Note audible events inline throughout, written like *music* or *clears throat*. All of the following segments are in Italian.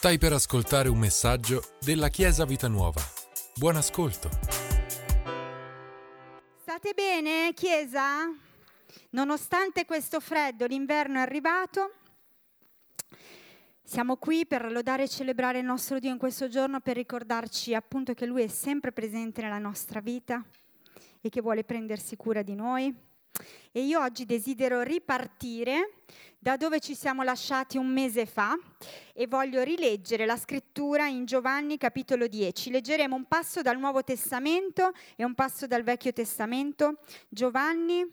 Stai per ascoltare un messaggio della Chiesa Vita Nuova. Buon ascolto. State bene, Chiesa? Nonostante questo freddo, l'inverno è arrivato. Siamo qui per lodare e celebrare il nostro Dio in questo giorno, per ricordarci appunto che Lui è sempre presente nella nostra vita e che vuole prendersi cura di noi. E io oggi desidero ripartire da dove ci siamo lasciati un mese fa e voglio rileggere la scrittura in Giovanni capitolo 10. Leggeremo un passo dal Nuovo Testamento e un passo dal Vecchio Testamento. Giovanni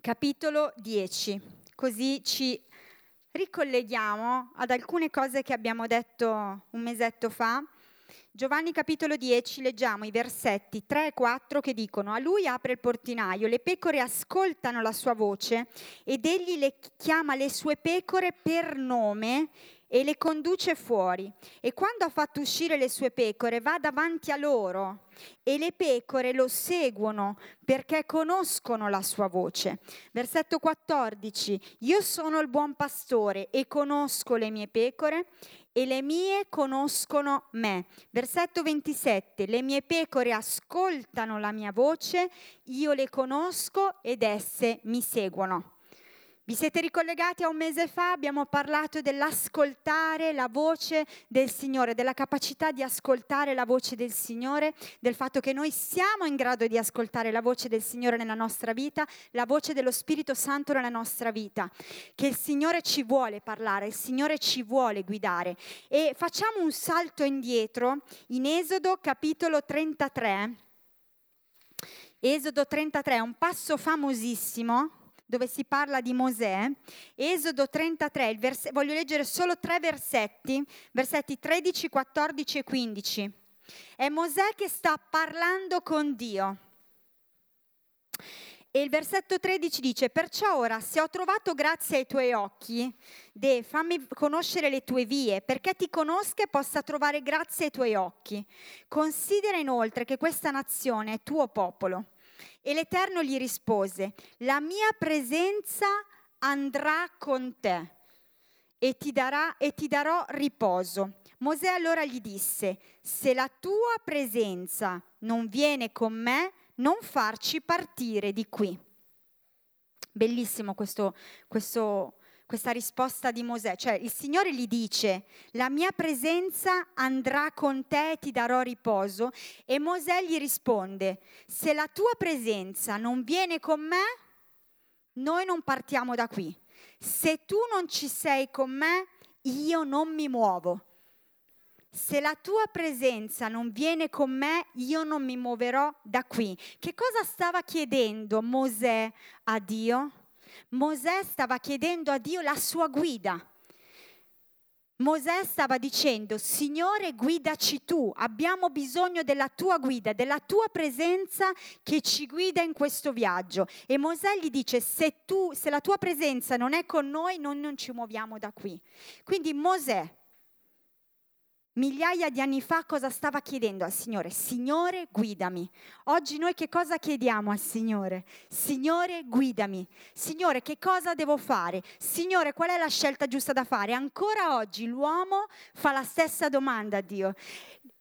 capitolo 10. Così ci ricolleghiamo ad alcune cose che abbiamo detto un mesetto fa Giovanni capitolo 10 leggiamo i versetti 3 e 4 che dicono a lui apre il portinaio, le pecore ascoltano la sua voce ed egli le chiama le sue pecore per nome e le conduce fuori. E quando ha fatto uscire le sue pecore va davanti a loro e le pecore lo seguono perché conoscono la sua voce. Versetto 14. Io sono il buon pastore e conosco le mie pecore e le mie conoscono me. Versetto 27, le mie pecore ascoltano la mia voce, io le conosco ed esse mi seguono. Vi siete ricollegati a un mese fa? Abbiamo parlato dell'ascoltare la voce del Signore, della capacità di ascoltare la voce del Signore, del fatto che noi siamo in grado di ascoltare la voce del Signore nella nostra vita, la voce dello Spirito Santo nella nostra vita, che il Signore ci vuole parlare, il Signore ci vuole guidare. E facciamo un salto indietro in Esodo capitolo 33. Esodo 33 è un passo famosissimo dove si parla di Mosè, Esodo 33, vers- voglio leggere solo tre versetti, versetti 13, 14 e 15. È Mosè che sta parlando con Dio. E il versetto 13 dice, perciò ora se ho trovato grazia ai tuoi occhi, de, fammi conoscere le tue vie, perché ti conosca e possa trovare grazia ai tuoi occhi. Considera inoltre che questa nazione è tuo popolo e l'Eterno gli rispose, la mia presenza andrà con te e ti, darà, e ti darò riposo. Mosè allora gli disse, se la tua presenza non viene con me, non farci partire di qui. Bellissimo questo, questo questa risposta di Mosè, cioè il Signore gli dice, la mia presenza andrà con te e ti darò riposo, e Mosè gli risponde, se la tua presenza non viene con me, noi non partiamo da qui. Se tu non ci sei con me, io non mi muovo. Se la tua presenza non viene con me, io non mi muoverò da qui. Che cosa stava chiedendo Mosè a Dio? Mosè stava chiedendo a Dio la sua guida. Mosè stava dicendo, Signore guidaci tu, abbiamo bisogno della tua guida, della tua presenza che ci guida in questo viaggio. E Mosè gli dice, se, tu, se la tua presenza non è con noi, noi non ci muoviamo da qui. Quindi Mosè migliaia di anni fa cosa stava chiedendo al Signore? Signore, guidami. Oggi noi che cosa chiediamo al Signore? Signore, guidami. Signore, che cosa devo fare? Signore, qual è la scelta giusta da fare? Ancora oggi l'uomo fa la stessa domanda a Dio.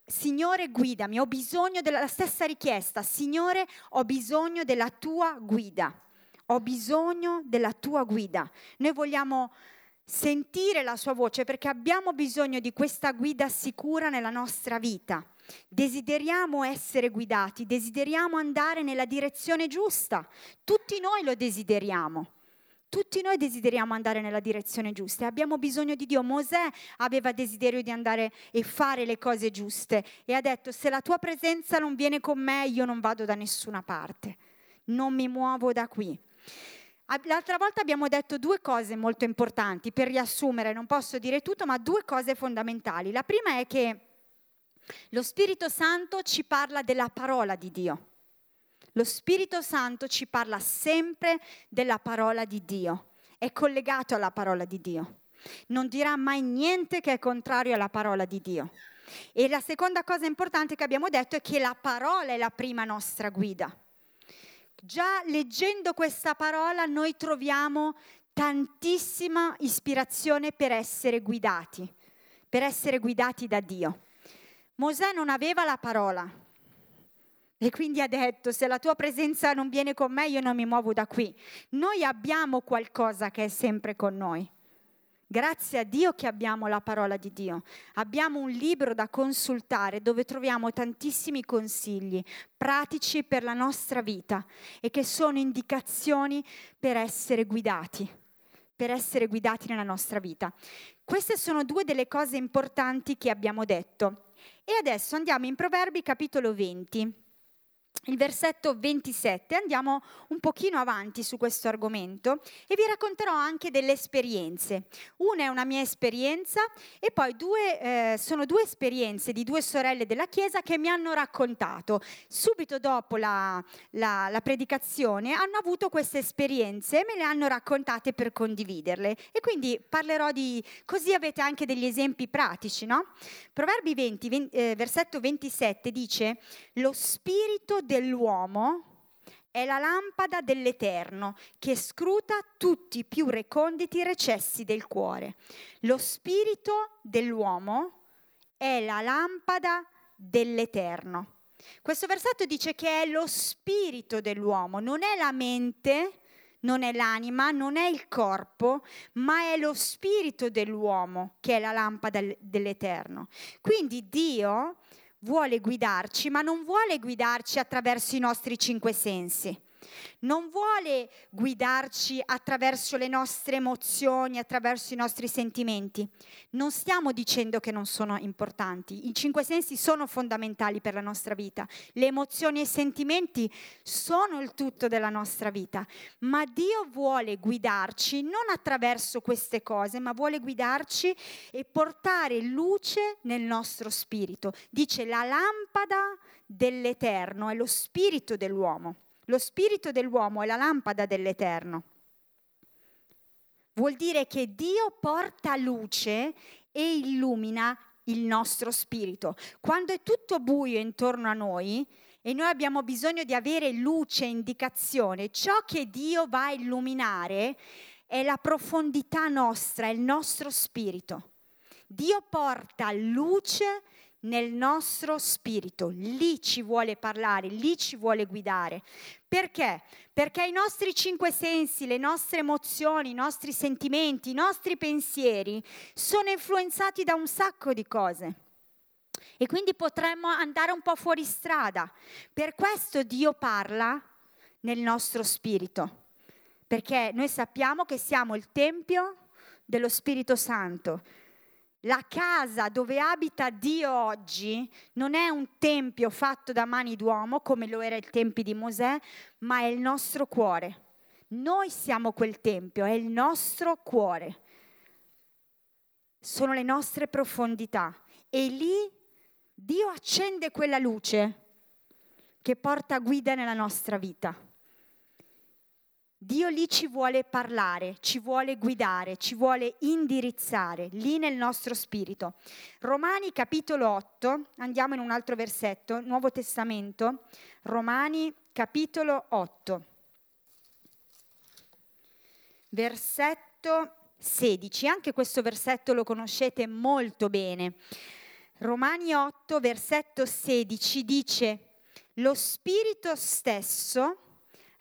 Signore, guidami, ho bisogno della stessa richiesta. Signore, ho bisogno della tua guida. Ho bisogno della tua guida. Noi vogliamo sentire la sua voce perché abbiamo bisogno di questa guida sicura nella nostra vita. Desideriamo essere guidati, desideriamo andare nella direzione giusta. Tutti noi lo desideriamo. Tutti noi desideriamo andare nella direzione giusta e abbiamo bisogno di Dio. Mosè aveva desiderio di andare e fare le cose giuste e ha detto se la tua presenza non viene con me io non vado da nessuna parte, non mi muovo da qui. L'altra volta abbiamo detto due cose molto importanti, per riassumere, non posso dire tutto, ma due cose fondamentali. La prima è che lo Spirito Santo ci parla della parola di Dio. Lo Spirito Santo ci parla sempre della parola di Dio, è collegato alla parola di Dio. Non dirà mai niente che è contrario alla parola di Dio. E la seconda cosa importante che abbiamo detto è che la parola è la prima nostra guida. Già leggendo questa parola noi troviamo tantissima ispirazione per essere guidati. per essere guidati da Dio. Mosè non aveva la parola e quindi ha detto se la tua presenza non viene con me io non mi muovo da qui. Noi abbiamo qualcosa che è sempre con noi. Grazie a Dio che abbiamo la parola di Dio. Abbiamo un libro da consultare dove troviamo tantissimi consigli pratici per la nostra vita e che sono indicazioni per essere guidati, per essere guidati nella nostra vita. Queste sono due delle cose importanti che abbiamo detto. E adesso andiamo in Proverbi capitolo 20 il versetto 27, andiamo un pochino avanti su questo argomento e vi racconterò anche delle esperienze. Una è una mia esperienza e poi due, eh, sono due esperienze di due sorelle della Chiesa che mi hanno raccontato. Subito dopo la, la, la predicazione hanno avuto queste esperienze e me le hanno raccontate per condividerle e quindi parlerò di, così avete anche degli esempi pratici, no? Proverbi 20, 20 eh, versetto 27 dice, lo spirito dell'uomo è la lampada dell'Eterno che scruta tutti i più reconditi recessi del cuore. Lo spirito dell'uomo è la lampada dell'Eterno. Questo versetto dice che è lo spirito dell'uomo, non è la mente, non è l'anima, non è il corpo, ma è lo spirito dell'uomo che è la lampada dell'Eterno. Quindi Dio vuole guidarci, ma non vuole guidarci attraverso i nostri cinque sensi non vuole guidarci attraverso le nostre emozioni, attraverso i nostri sentimenti. Non stiamo dicendo che non sono importanti. I cinque sensi sono fondamentali per la nostra vita. Le emozioni e i sentimenti sono il tutto della nostra vita. Ma Dio vuole guidarci non attraverso queste cose, ma vuole guidarci e portare luce nel nostro spirito. Dice la lampada dell'Eterno è lo spirito dell'uomo. Lo spirito dell'uomo è la lampada dell'Eterno. Vuol dire che Dio porta luce e illumina il nostro spirito. Quando è tutto buio intorno a noi e noi abbiamo bisogno di avere luce e indicazione, ciò che Dio va a illuminare è la profondità nostra, è il nostro spirito. Dio porta luce nel nostro spirito, lì ci vuole parlare, lì ci vuole guidare. Perché? Perché i nostri cinque sensi, le nostre emozioni, i nostri sentimenti, i nostri pensieri sono influenzati da un sacco di cose. E quindi potremmo andare un po' fuori strada. Per questo Dio parla nel nostro spirito. Perché noi sappiamo che siamo il Tempio dello Spirito Santo la casa dove abita Dio oggi non è un tempio fatto da mani d'uomo come lo era il tempio di Mosè, ma è il nostro cuore. Noi siamo quel tempio, è il nostro cuore. Sono le nostre profondità. E lì Dio accende quella luce che porta guida nella nostra vita. Dio lì ci vuole parlare, ci vuole guidare, ci vuole indirizzare, lì nel nostro spirito. Romani capitolo 8, andiamo in un altro versetto, Nuovo Testamento, Romani capitolo 8, versetto 16, anche questo versetto lo conoscete molto bene. Romani 8, versetto 16 dice, lo Spirito stesso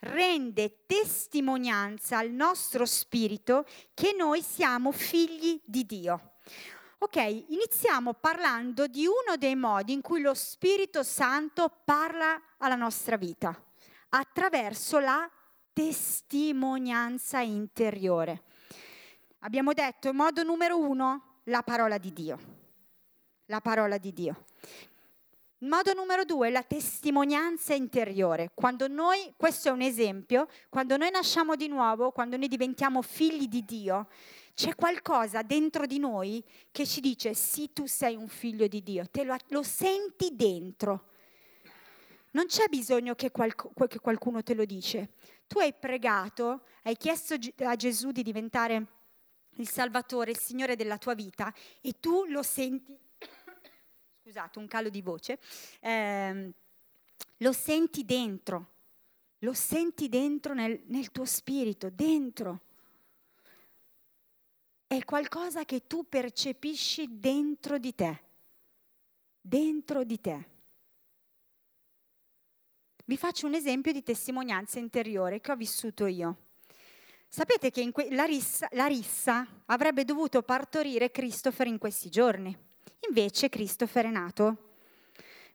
rende testimonianza al nostro spirito che noi siamo figli di Dio. Ok, iniziamo parlando di uno dei modi in cui lo Spirito Santo parla alla nostra vita, attraverso la testimonianza interiore. Abbiamo detto, modo numero uno, la parola di Dio. La parola di Dio. Modo numero due, la testimonianza interiore. Quando noi, questo è un esempio, quando noi nasciamo di nuovo, quando noi diventiamo figli di Dio, c'è qualcosa dentro di noi che ci dice sì, tu sei un figlio di Dio, te lo, lo senti dentro. Non c'è bisogno che, qualc- che qualcuno te lo dice. Tu hai pregato, hai chiesto a Gesù di diventare il Salvatore, il Signore della tua vita e tu lo senti scusate, un calo di voce, eh, lo senti dentro, lo senti dentro nel, nel tuo spirito, dentro. è qualcosa che tu percepisci dentro di te, dentro di te. Vi faccio un esempio di testimonianza interiore che ho vissuto io. Sapete che que- Larissa, Larissa avrebbe dovuto partorire Christopher in questi giorni. Invece Christopher è nato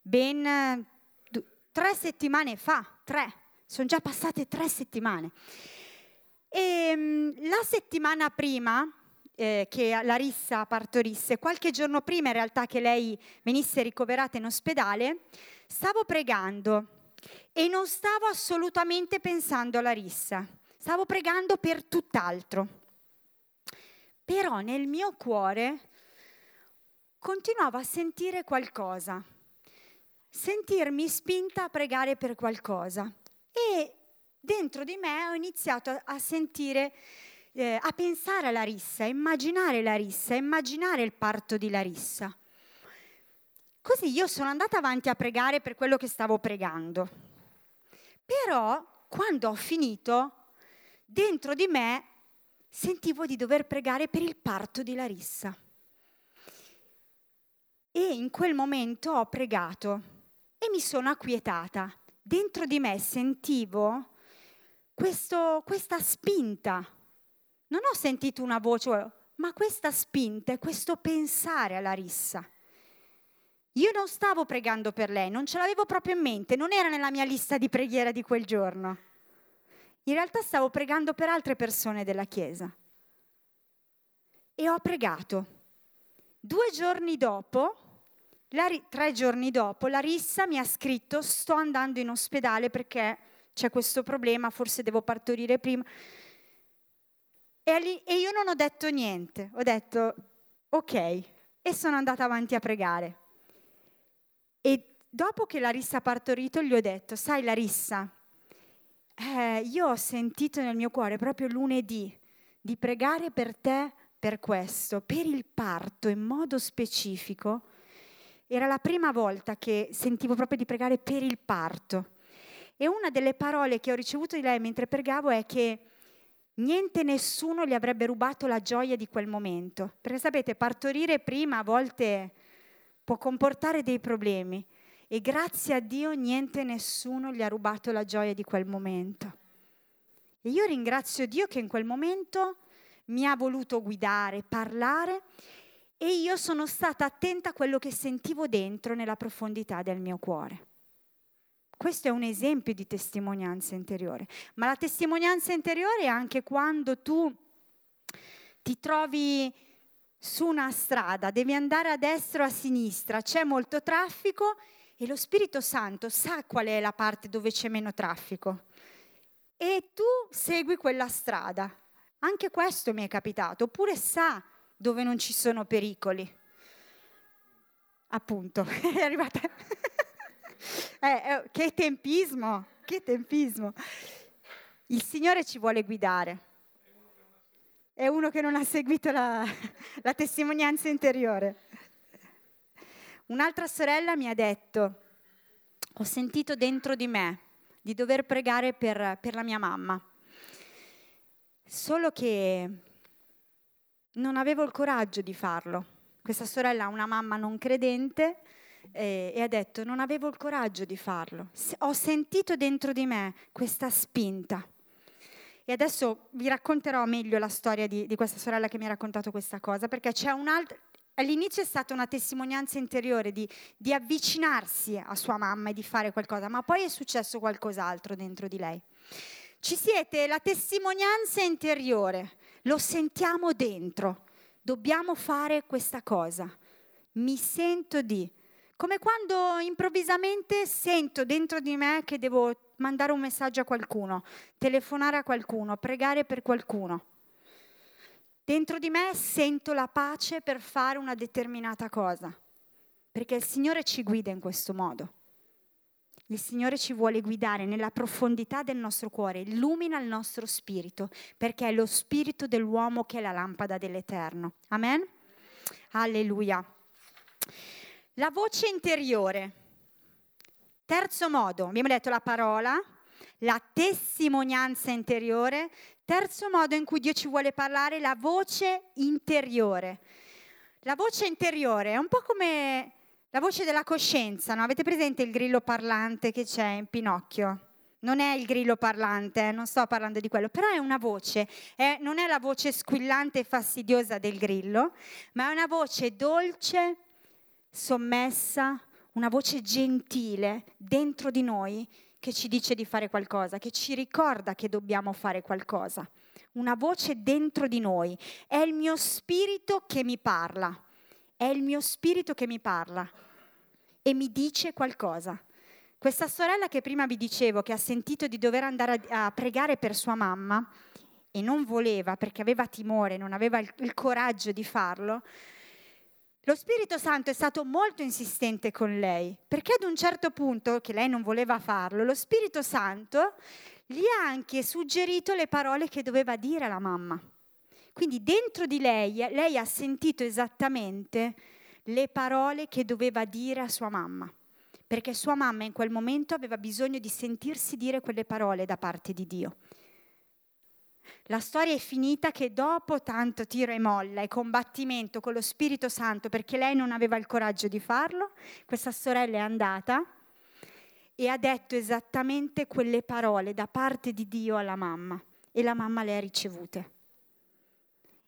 ben d- tre settimane fa, tre, sono già passate tre settimane. E ehm, la settimana prima eh, che Larissa partorisse, qualche giorno prima in realtà che lei venisse ricoverata in ospedale, stavo pregando e non stavo assolutamente pensando a Larissa, stavo pregando per tutt'altro. Però nel mio cuore continuavo a sentire qualcosa, sentirmi spinta a pregare per qualcosa. E dentro di me ho iniziato a sentire, eh, a pensare a Larissa, a immaginare Larissa, a immaginare il parto di Larissa. Così io sono andata avanti a pregare per quello che stavo pregando. Però quando ho finito, dentro di me sentivo di dover pregare per il parto di Larissa. E in quel momento ho pregato e mi sono acquietata. Dentro di me sentivo questo, questa spinta. Non ho sentito una voce, ma questa spinta e questo pensare a Larissa. Io non stavo pregando per lei, non ce l'avevo proprio in mente, non era nella mia lista di preghiera di quel giorno. In realtà stavo pregando per altre persone della Chiesa. E ho pregato. Due giorni dopo, tre giorni dopo, Larissa mi ha scritto sto andando in ospedale perché c'è questo problema, forse devo partorire prima. E, io non ho detto niente, ho detto ok e sono andata avanti a pregare. E dopo che Larissa ha partorito gli ho detto, sai Larissa, eh, io ho sentito nel mio cuore proprio lunedì di pregare per te per questo, per il parto in modo specifico. Era la prima volta che sentivo proprio di pregare per il parto. E una delle parole che ho ricevuto di lei mentre pregavo è che niente nessuno gli avrebbe rubato la gioia di quel momento. Perché sapete, partorire prima a volte può comportare dei problemi e grazie a Dio niente nessuno gli ha rubato la gioia di quel momento. E io ringrazio Dio che in quel momento mi ha voluto guidare, parlare e io sono stata attenta a quello che sentivo dentro nella profondità del mio cuore. Questo è un esempio di testimonianza interiore, ma la testimonianza interiore è anche quando tu ti trovi su una strada, devi andare a destra o a sinistra, c'è molto traffico e lo Spirito Santo sa qual è la parte dove c'è meno traffico e tu segui quella strada. Anche questo mi è capitato, oppure sa dove non ci sono pericoli. Appunto, *laughs* è arrivata. *laughs* eh, eh, che tempismo, che tempismo. Il Signore ci vuole guidare è uno che non ha seguito la, *laughs* la testimonianza interiore. Un'altra sorella mi ha detto, ho sentito dentro di me di dover pregare per, per la mia mamma, solo che non avevo il coraggio di farlo. Questa sorella ha una mamma non credente eh, e ha detto non avevo il coraggio di farlo. Ho sentito dentro di me questa spinta. E adesso vi racconterò meglio la storia di, di questa sorella che mi ha raccontato questa cosa, perché c'è un. All'inizio è stata una testimonianza interiore di, di avvicinarsi a sua mamma e di fare qualcosa, ma poi è successo qualcos'altro dentro di lei. Ci siete, la testimonianza interiore, lo sentiamo dentro, dobbiamo fare questa cosa. Mi sento di, come quando improvvisamente sento dentro di me che devo mandare un messaggio a qualcuno, telefonare a qualcuno, pregare per qualcuno. Dentro di me sento la pace per fare una determinata cosa, perché il Signore ci guida in questo modo. Il Signore ci vuole guidare nella profondità del nostro cuore, illumina il nostro spirito, perché è lo spirito dell'uomo che è la lampada dell'Eterno. Amen? Alleluia. La voce interiore. Terzo modo, abbiamo detto la parola, la testimonianza interiore. Terzo modo in cui Dio ci vuole parlare, la voce interiore. La voce interiore è un po' come la voce della coscienza, no? Avete presente il grillo parlante che c'è in Pinocchio? Non è il grillo parlante, eh, non sto parlando di quello, però è una voce, è, non è la voce squillante e fastidiosa del grillo, ma è una voce dolce, sommessa, una voce gentile dentro di noi che ci dice di fare qualcosa, che ci ricorda che dobbiamo fare qualcosa. Una voce dentro di noi. È il mio spirito che mi parla. È il mio spirito che mi parla e mi dice qualcosa. Questa sorella che prima vi dicevo, che ha sentito di dover andare a, pregare per sua mamma e non voleva perché aveva timore, non aveva il coraggio di farlo, lo Spirito Santo è stato molto insistente con lei, perché ad un certo punto, che lei non voleva farlo, lo Spirito Santo gli ha anche suggerito le parole che doveva dire alla mamma. Quindi dentro di lei, lei ha sentito esattamente le parole che doveva dire a sua mamma perché sua mamma in quel momento aveva bisogno di sentirsi dire quelle parole da parte di Dio. La storia è finita che dopo tanto tiro e molla e combattimento con lo Spirito Santo, perché lei non aveva il coraggio di farlo, questa sorella è andata e ha detto esattamente quelle parole da parte di Dio alla mamma e la mamma le ha ricevute.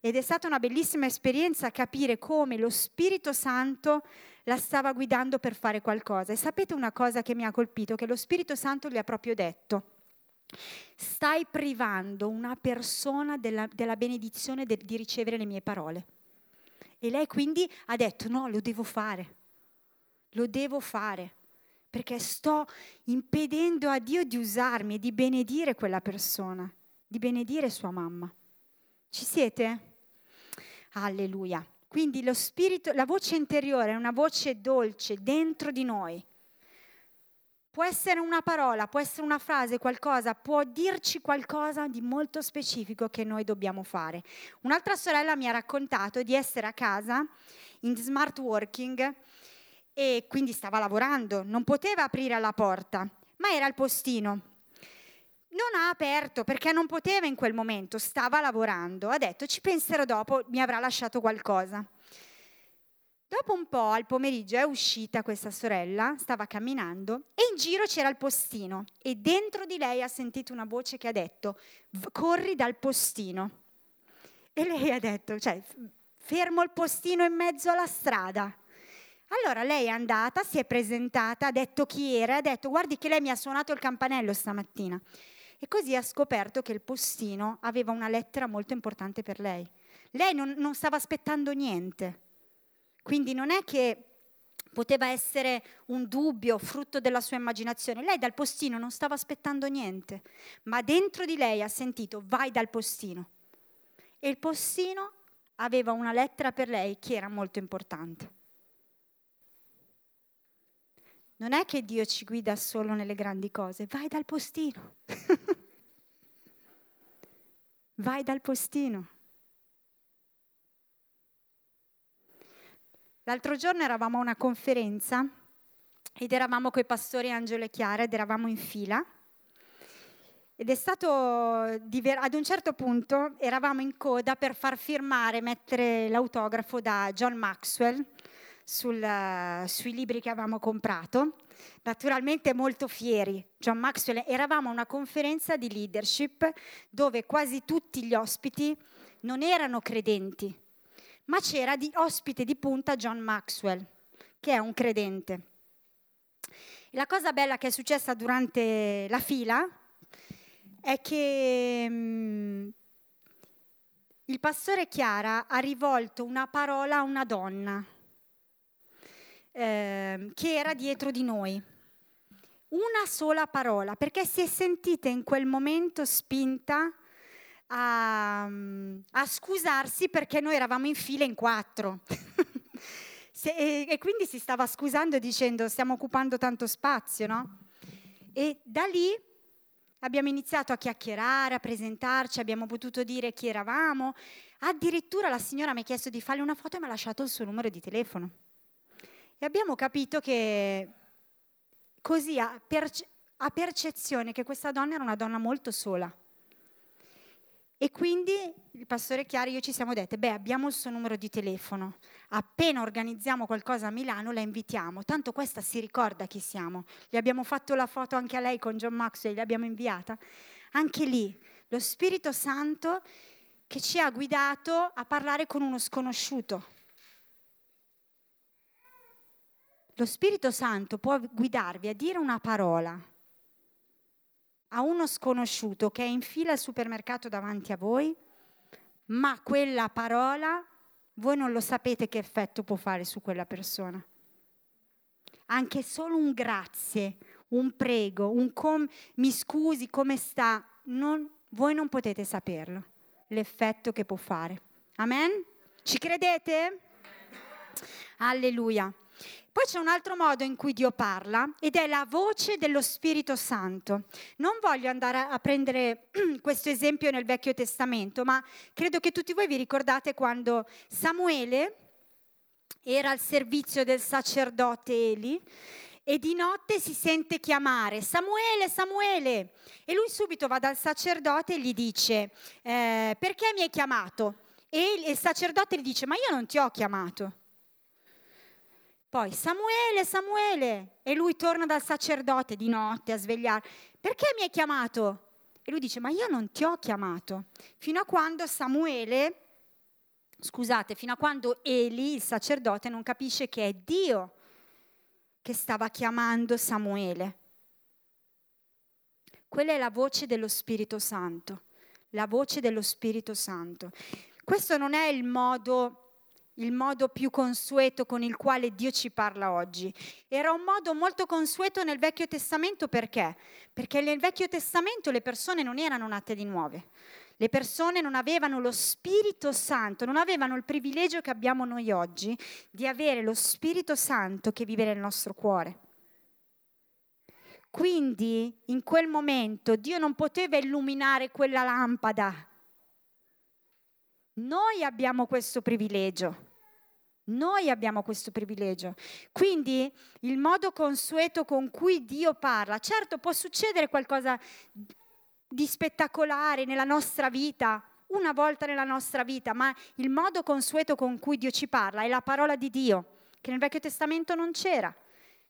Ed è stata una bellissima esperienza capire come lo Spirito Santo la stava guidando per fare qualcosa. E sapete una cosa che mi ha colpito? Che lo Spirito Santo gli ha proprio detto, stai privando una persona della, della benedizione de, di ricevere le mie parole. E lei quindi ha detto, no, lo devo fare, lo devo fare, perché sto impedendo a Dio di usarmi e di benedire quella persona, di benedire sua mamma. Ci siete? Alleluia. Quindi lo spirito, la voce interiore è una voce dolce dentro di noi. Può essere una parola, può essere una frase, qualcosa, può dirci qualcosa di molto specifico che noi dobbiamo fare. Un'altra sorella mi ha raccontato di essere a casa in smart working e quindi stava lavorando, non poteva aprire la porta, ma era al postino non ha aperto perché non poteva in quel momento, stava lavorando, ha detto ci penserò dopo, mi avrà lasciato qualcosa. Dopo un po' al pomeriggio è uscita questa sorella, stava camminando e in giro c'era il postino e dentro di lei ha sentito una voce che ha detto corri dal postino. E lei ha detto, cioè fermo il postino in mezzo alla strada. Allora lei è andata, si è presentata, ha detto chi era, ha detto guardi che lei mi ha suonato il campanello stamattina. E così ha scoperto che il postino aveva una lettera molto importante per lei. Lei non, non stava aspettando niente. Quindi non è che poteva essere un dubbio frutto della sua immaginazione. Lei dal postino non stava aspettando niente, ma dentro di lei ha sentito vai dal postino. E il postino aveva una lettera per lei che era molto importante. Non è che Dio ci guida solo nelle grandi cose, vai dal postino. *laughs* vai dal postino. L'altro giorno eravamo a una conferenza ed eravamo con i pastori Angelo e Chiara ed eravamo in fila. Ed è stato, diver- ad un certo punto eravamo in coda per far firmare, mettere l'autografo da John Maxwell, sul, sui libri che avevamo comprato, naturalmente molto fieri. John Maxwell, eravamo a una conferenza di leadership dove quasi tutti gli ospiti non erano credenti, ma c'era di ospite di punta John Maxwell, che è un credente. La cosa bella che è successa durante la fila è che mm, il pastore Chiara ha rivolto una parola a una donna eh, che era dietro di noi. Una sola parola, perché si è sentita in quel momento spinta a, a scusarsi perché noi eravamo in fila in quattro. *laughs* e, e quindi si stava scusando dicendo stiamo occupando tanto spazio, no? E da lì abbiamo iniziato a chiacchierare, a presentarci, abbiamo potuto dire chi eravamo. Addirittura la signora mi ha chiesto di farle una foto e mi ha lasciato il suo numero di telefono. E abbiamo capito che così a, perce- a percezione che questa donna era una donna molto sola. E quindi il pastore Chiari e io ci siamo dette, beh abbiamo il suo numero di telefono, appena organizziamo qualcosa a Milano la invitiamo, tanto questa si ricorda chi siamo. Gli abbiamo fatto la foto anche a lei con John Maxwell, l'abbiamo inviata. Anche lì lo Spirito Santo che ci ha guidato a parlare con uno sconosciuto. Lo Spirito Santo può guidarvi a dire una parola a uno sconosciuto che è in fila al supermercato davanti a voi, ma quella parola voi non lo sapete che effetto può fare su quella persona. Anche solo un grazie, un prego, un com- mi scusi, come sta, non, voi non potete saperlo, l'effetto che può fare. Amen? Ci credete? Alleluia. Poi c'è un altro modo in cui Dio parla ed è la voce dello Spirito Santo. Non voglio andare a prendere *clears throat* questo esempio nel Vecchio Testamento, ma credo che tutti voi vi ricordate quando Samuele era al servizio del sacerdote Eli e di notte si sente chiamare Samuele, Samuele e lui subito va dal sacerdote e gli dice eh, perché mi hai chiamato? E il sacerdote gli dice ma io non ti ho chiamato. Poi Samuele, Samuele, e lui torna dal sacerdote di notte a svegliare. Perché mi hai chiamato? E lui dice, ma io non ti ho chiamato. Fino a quando Samuele, scusate, fino a quando Eli, il sacerdote, non capisce che è Dio che stava chiamando Samuele. Quella è la voce dello Spirito Santo, la voce dello Spirito Santo. Questo non è il modo il modo più consueto con il quale Dio ci parla oggi. Era un modo molto consueto nel Vecchio Testamento perché? Perché nel Vecchio Testamento le persone non erano nate di nuove. Le persone non avevano lo Spirito Santo, non avevano il privilegio che abbiamo noi oggi di avere lo Spirito Santo che vive nel nostro cuore. Quindi in quel momento Dio non poteva illuminare quella lampada. Noi abbiamo questo privilegio. Noi abbiamo questo privilegio. Quindi il modo consueto con cui Dio parla, certo può succedere qualcosa di spettacolare nella nostra vita, una volta nella nostra vita, ma il modo consueto con cui Dio ci parla è la parola di Dio, che nel Vecchio Testamento non c'era.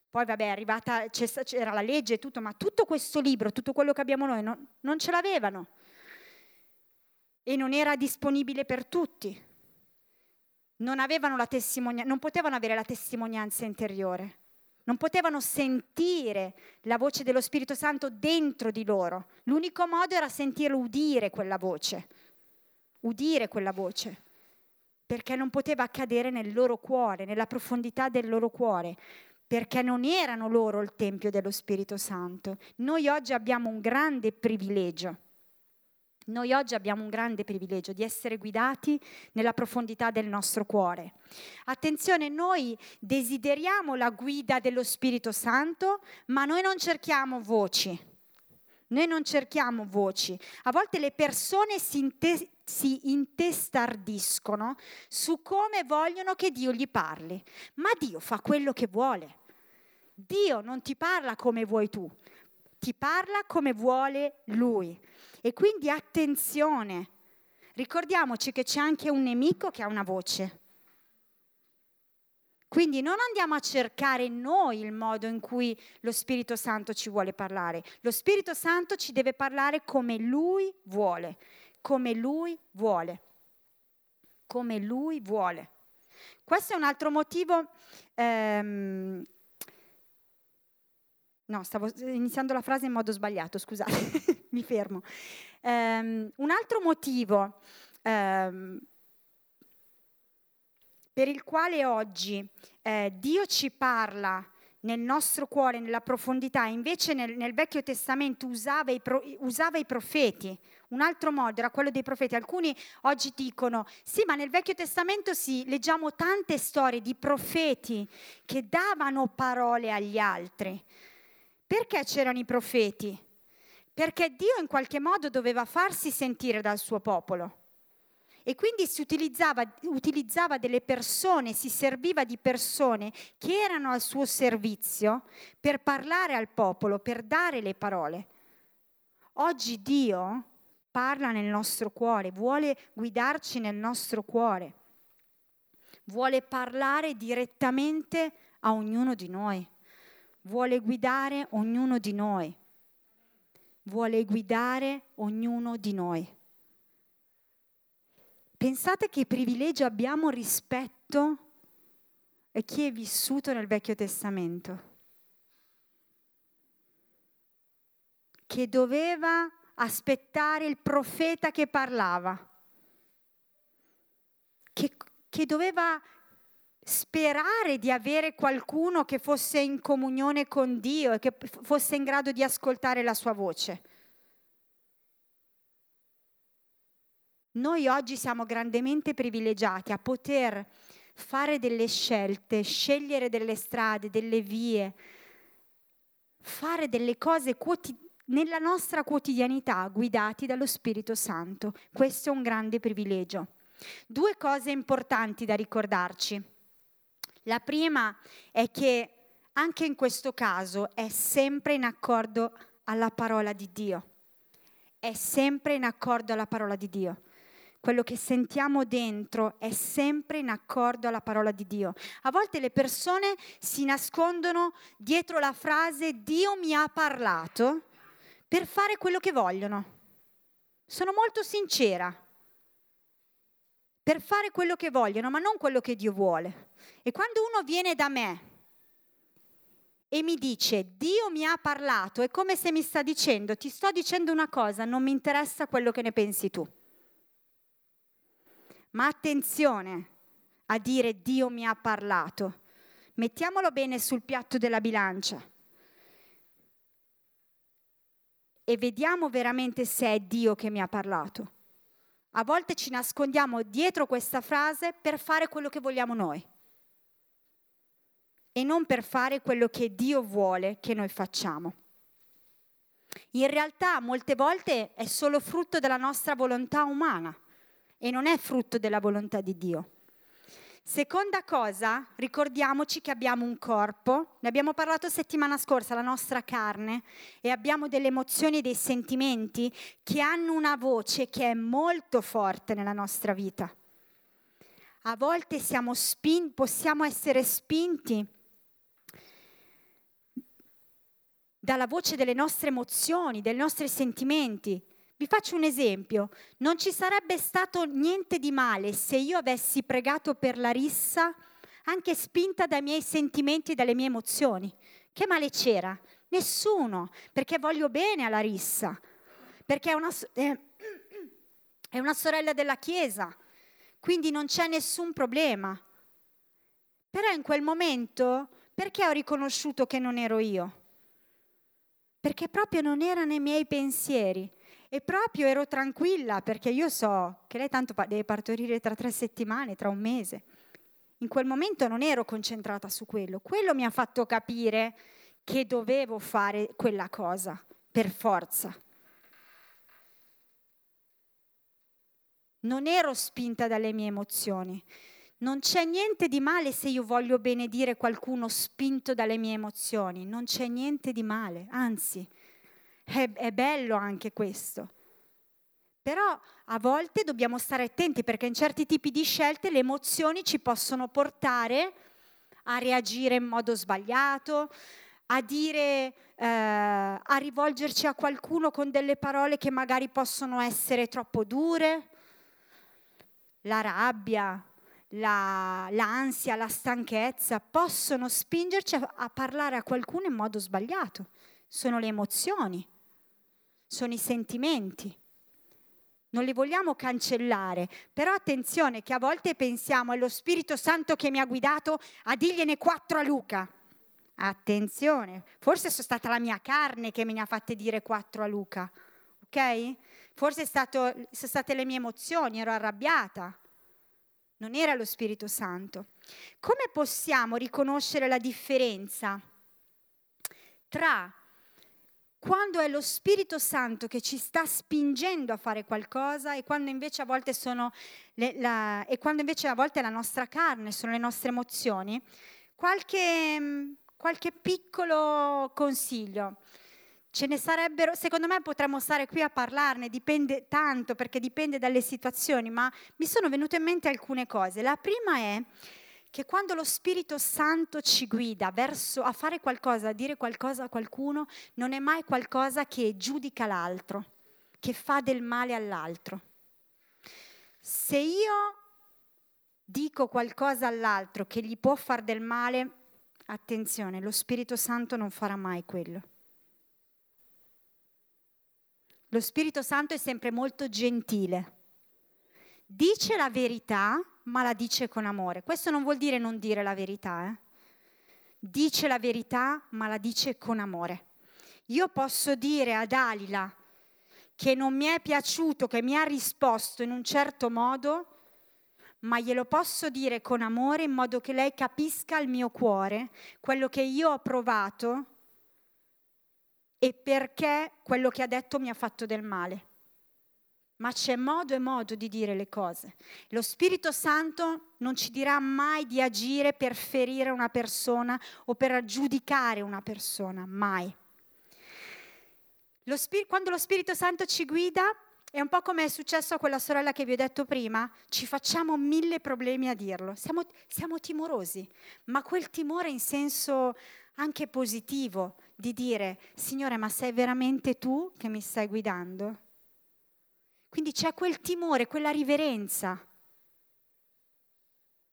Poi vabbè, è arrivata, c'era la legge e tutto, ma tutto questo libro, tutto quello che abbiamo noi, non, non ce l'avevano. E non era disponibile per tutti. Non, testimonia- non potevano avere la testimonianza interiore, non potevano sentire la voce dello Spirito Santo dentro di loro. L'unico modo era sentirlo udire quella voce, udire quella voce, perché non poteva accadere nel loro cuore, nella profondità del loro cuore, perché non erano loro il Tempio dello Spirito Santo. Noi oggi abbiamo un grande privilegio noi oggi abbiamo un grande privilegio di essere guidati nella profondità del nostro cuore. Attenzione, noi desideriamo la guida dello Spirito Santo, ma noi non cerchiamo voci. Noi non cerchiamo voci. A volte le persone si, inte- si intestardiscono su come vogliono che Dio gli parli, ma Dio fa quello che vuole. Dio non ti parla come vuoi tu, ti parla come vuole Lui. E quindi attenzione, ricordiamoci che c'è anche un nemico che ha una voce. Quindi non andiamo a cercare noi il modo in cui lo Spirito Santo ci vuole parlare. Lo Spirito Santo ci deve parlare come Lui vuole, come Lui vuole, come Lui vuole. Questo è un altro motivo ehm, No, stavo iniziando la frase in modo sbagliato, scusate, *laughs* mi fermo. Um, un altro motivo um, per il quale oggi eh, Dio ci parla nel nostro cuore, nella profondità, invece nel, nel Vecchio Testamento usava i, pro, usava i, profeti, un altro modo era quello dei profeti. Alcuni oggi dicono, sì, ma nel Vecchio Testamento sì, leggiamo tante storie di profeti che davano parole agli altri. Perché c'erano i profeti? Perché Dio in qualche modo doveva farsi sentire dal suo popolo. E quindi si utilizzava, utilizzava, delle persone, si serviva di persone che erano al suo servizio per parlare al popolo, per dare le parole. Oggi Dio parla nel nostro cuore, vuole guidarci nel nostro cuore, vuole parlare direttamente a ognuno di noi, vuole guidare ognuno di noi, vuole guidare ognuno di noi. Pensate che privilegio abbiamo rispetto a chi è vissuto nel Vecchio Testamento, che doveva aspettare il profeta che parlava, che, che doveva sperare di avere qualcuno che fosse in comunione con Dio e che fosse in grado di ascoltare la sua voce. Noi oggi siamo grandemente privilegiati a poter fare delle scelte, scegliere delle strade, delle vie, fare delle cose quotidiane nella nostra quotidianità guidati dallo Spirito Santo. Questo è un grande privilegio. Due cose importanti da ricordarci. La prima è che anche in questo caso è sempre in accordo alla parola di Dio. È sempre in accordo alla parola di Dio quello che sentiamo dentro è sempre in accordo alla parola di Dio. A volte le persone si nascondono dietro la frase Dio mi ha parlato per fare quello che vogliono. Sono molto sincera. Per fare quello che vogliono, ma non quello che Dio vuole. E quando uno viene da me e mi dice Dio mi ha parlato, è come se mi sta dicendo ti sto dicendo una cosa, non mi interessa quello che ne pensi tu. Ma attenzione a dire Dio mi ha parlato. Mettiamolo bene sul piatto della bilancia e vediamo veramente se è Dio che mi ha parlato. A volte ci nascondiamo dietro questa frase per fare quello che vogliamo noi e non per fare quello che Dio vuole che noi facciamo. In realtà molte volte è solo frutto della nostra volontà umana e non è frutto della volontà di Dio. Seconda cosa, ricordiamoci che abbiamo un corpo, ne abbiamo parlato settimana scorsa, la nostra carne, e abbiamo delle emozioni e dei sentimenti che hanno una voce che è molto forte nella nostra vita. A volte spin- possiamo essere spinti dalla voce delle nostre emozioni, dei nostri sentimenti, vi faccio un esempio, non ci sarebbe stato niente di male se io avessi pregato per la rissa anche spinta dai miei sentimenti e dalle mie emozioni. Che male c'era? Nessuno, perché voglio bene alla rissa, perché è una, è una sorella della Chiesa, quindi non c'è nessun problema. Però in quel momento, perché ho riconosciuto che non ero io? Perché proprio non era nei miei pensieri. E proprio ero tranquilla perché io so che lei tanto deve partorire tra tre settimane, tra un mese. In quel momento non ero concentrata su quello. Quello mi ha fatto capire che dovevo fare quella cosa, per forza. Non ero spinta dalle mie emozioni. Non c'è niente di male se io voglio benedire qualcuno spinto dalle mie emozioni. Non c'è niente di male, anzi è, è bello anche questo. Però a volte dobbiamo stare attenti perché in certi tipi di scelte le emozioni ci possono portare a reagire in modo sbagliato, a dire, eh, a rivolgerci a qualcuno con delle parole che magari possono essere troppo dure. La rabbia, la, l'ansia, la stanchezza possono spingerci a, a parlare a qualcuno in modo sbagliato. Sono le emozioni sono i sentimenti. Non li vogliamo cancellare, però attenzione che a volte pensiamo è lo Spirito Santo che mi ha guidato a dirgliene quattro a Luca. Attenzione, forse è stata la mia carne che me ne ha fatte dire quattro a Luca, ok? Forse stato, sono state le mie emozioni, ero arrabbiata. Non era lo Spirito Santo. Come possiamo riconoscere la differenza tra quando è lo Spirito Santo che ci sta spingendo a fare qualcosa e quando invece a volte, le, la, invece a volte è la nostra carne, sono le nostre emozioni, qualche, qualche piccolo consiglio. Ce ne sarebbero, secondo me potremmo stare qui a parlarne, dipende tanto perché dipende dalle situazioni, ma mi sono venute in mente alcune cose. La prima è che quando lo Spirito Santo ci guida verso a fare qualcosa, a dire qualcosa a qualcuno, non è mai qualcosa che giudica l'altro, che fa del male all'altro. Se io dico qualcosa all'altro che gli può far del male, attenzione, lo Spirito Santo non farà mai quello. Lo Spirito Santo è sempre molto gentile. Dice la verità, ma la dice con amore. Questo non vuol dire non dire la verità. Eh? Dice la verità, ma la dice con amore. Io posso dire a Dalila che non mi è piaciuto, che mi ha risposto in un certo modo, ma glielo posso dire con amore in modo che lei capisca il mio cuore, quello che io ho provato e perché quello che ha detto mi ha fatto del male. Ma c'è modo e modo di dire le cose. Lo Spirito Santo non ci dirà mai di agire per ferire una persona o per giudicare una persona, mai. Lo Spir- quando lo Spirito Santo ci guida, è un po' come è successo a quella sorella che vi ho detto prima, ci facciamo mille problemi a dirlo, siamo, siamo timorosi, ma quel timore in senso anche positivo di dire, Signore, ma sei veramente tu che mi stai guidando? Quindi c'è quel timore, quella riverenza,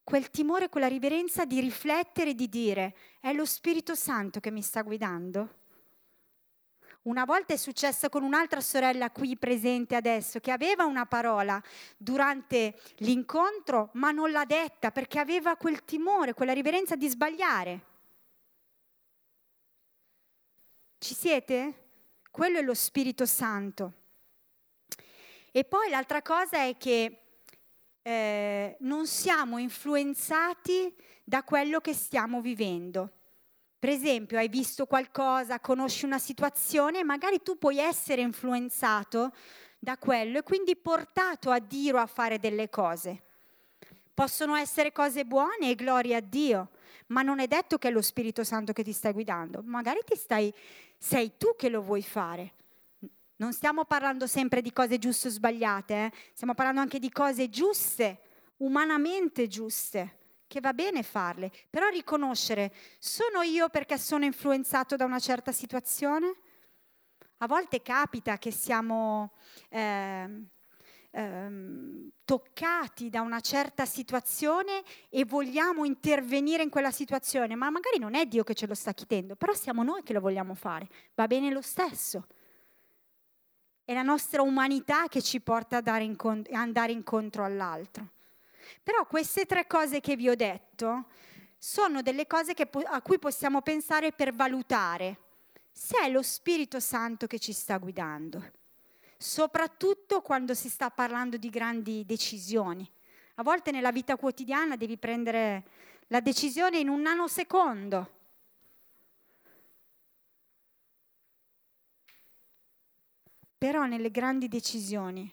quel timore, quella riverenza di riflettere e di dire, è lo Spirito Santo che mi sta guidando? Una volta è successo con un'altra sorella qui presente adesso che aveva una parola durante l'incontro ma non l'ha detta perché aveva quel timore, quella riverenza di sbagliare. Ci siete? Quello è lo Spirito Santo. E poi l'altra cosa è che eh, non siamo influenzati da quello che stiamo vivendo. Per esempio, hai visto qualcosa, conosci una situazione, magari tu puoi essere influenzato da quello e quindi portato a dire o a fare delle cose. Possono essere cose buone e gloria a Dio, ma non è detto che è lo Spirito Santo che ti sta guidando, magari ti stai, sei tu che lo vuoi fare. Non stiamo parlando sempre di cose giuste o sbagliate, eh? stiamo parlando anche di cose giuste, umanamente giuste, che va bene farle, però riconoscere, sono io perché sono influenzato da una certa situazione? A volte capita che siamo... Eh, ehm, toccati da una certa situazione e vogliamo intervenire in quella situazione, ma magari non è Dio che ce lo sta chiedendo, però siamo noi che lo vogliamo fare, va bene lo stesso. È la nostra umanità che ci porta ad andare incontro all'altro. Però queste tre cose che vi ho detto sono delle cose che, a cui possiamo pensare per valutare se è lo Spirito Santo che ci sta guidando soprattutto quando si sta parlando di grandi decisioni. A volte nella vita quotidiana devi prendere la decisione in un nanosecondo. Però nelle grandi decisioni,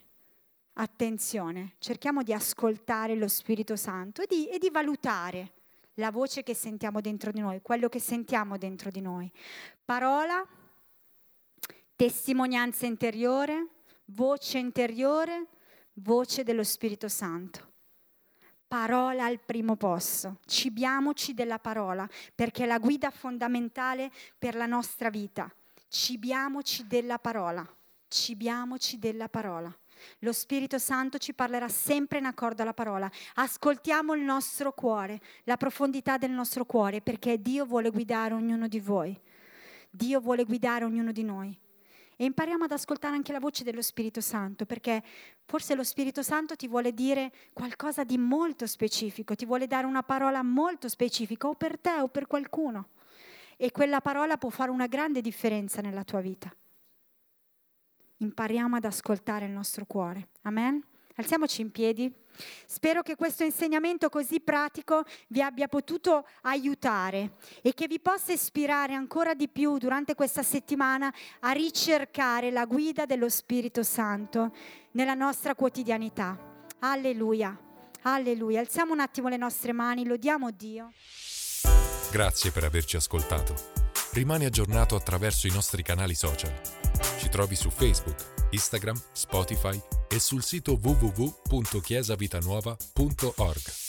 attenzione, cerchiamo di ascoltare lo Spirito Santo e di, e di valutare la voce che sentiamo dentro di noi, quello che sentiamo dentro di noi. Parola, testimonianza interiore, voce interiore, voce dello Spirito Santo. Parola al primo posto, cibiamoci della parola perché è la guida fondamentale per la nostra vita. Cibiamoci della parola, cibiamoci della parola. Lo Spirito Santo ci parlerà sempre in accordo alla parola. Ascoltiamo il nostro cuore, la profondità del nostro cuore, perché Dio vuole guidare ognuno di voi. Dio vuole guidare ognuno di noi e impariamo ad ascoltare anche la voce dello Spirito Santo, perché forse lo Spirito Santo ti vuole dire qualcosa di molto specifico, ti vuole dare una parola molto specifica o per te o per qualcuno. E quella parola può fare una grande differenza nella tua vita. Impariamo ad ascoltare il nostro cuore. Amen. Alziamoci in piedi. Spero che questo insegnamento così pratico vi abbia potuto aiutare e che vi possa ispirare ancora di più durante questa settimana a ricercare la guida dello Spirito Santo nella nostra quotidianità. Alleluia, alleluia. Alziamo un attimo le nostre mani, lodiamo Dio. Grazie per averci ascoltato. Rimani aggiornato attraverso i nostri canali social. Ci trovi su Facebook, Instagram, Spotify e sul sito www.chiesavitanuova.org.